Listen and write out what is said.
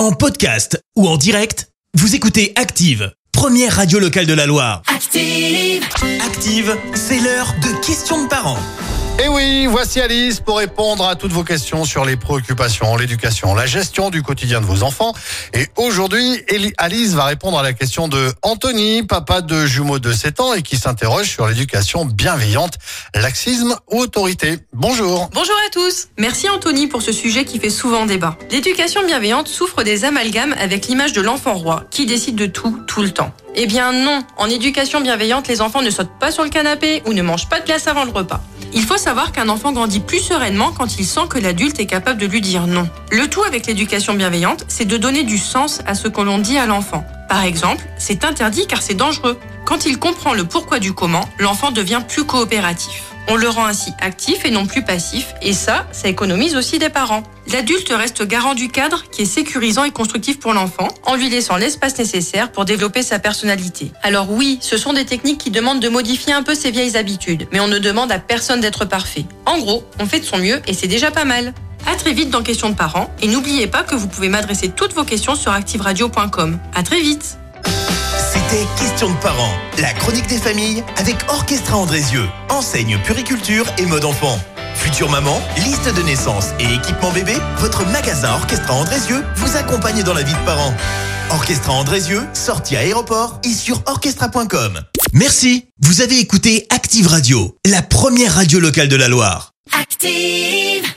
En podcast ou en direct, vous écoutez Active, première radio locale de la Loire. Active. Active, c'est l'heure de questions de parents. Et oui, voici Alice pour répondre à toutes vos questions sur les préoccupations, l'éducation, la gestion du quotidien de vos enfants. Et aujourd'hui, Alice va répondre à la question de Anthony, papa de jumeaux de 7 ans et qui s'interroge sur l'éducation bienveillante, laxisme ou autorité. Bonjour. Bonjour à tous. Merci Anthony pour ce sujet qui fait souvent débat. L'éducation bienveillante souffre des amalgames avec l'image de l'enfant roi qui décide de tout tout le temps. Eh bien non, en éducation bienveillante, les enfants ne sautent pas sur le canapé ou ne mangent pas de glace avant le repas. Il faut savoir qu'un enfant grandit plus sereinement quand il sent que l'adulte est capable de lui dire non. Le tout avec l'éducation bienveillante, c'est de donner du sens à ce que l'on dit à l'enfant. Par exemple, c'est interdit car c'est dangereux. Quand il comprend le pourquoi du comment, l'enfant devient plus coopératif. On le rend ainsi actif et non plus passif, et ça, ça économise aussi des parents. L'adulte reste garant du cadre qui est sécurisant et constructif pour l'enfant, en lui laissant l'espace nécessaire pour développer sa personnalité. Alors oui, ce sont des techniques qui demandent de modifier un peu ses vieilles habitudes, mais on ne demande à personne d'être parfait. En gros, on fait de son mieux et c'est déjà pas mal. À très vite dans Questions de parents, et n'oubliez pas que vous pouvez m'adresser toutes vos questions sur activeradio.com. À très vite C'était Questions de parents, la chronique des familles avec Orchestra Andrézieux, enseigne puriculture et mode enfant. Future maman, liste de naissance et équipement bébé, votre magasin Orchestra Andrézieux vous accompagne dans la vie de parents. Orchestra Andrézieux, sortie à aéroport et sur orchestra.com. Merci, vous avez écouté Active Radio, la première radio locale de la Loire. Active.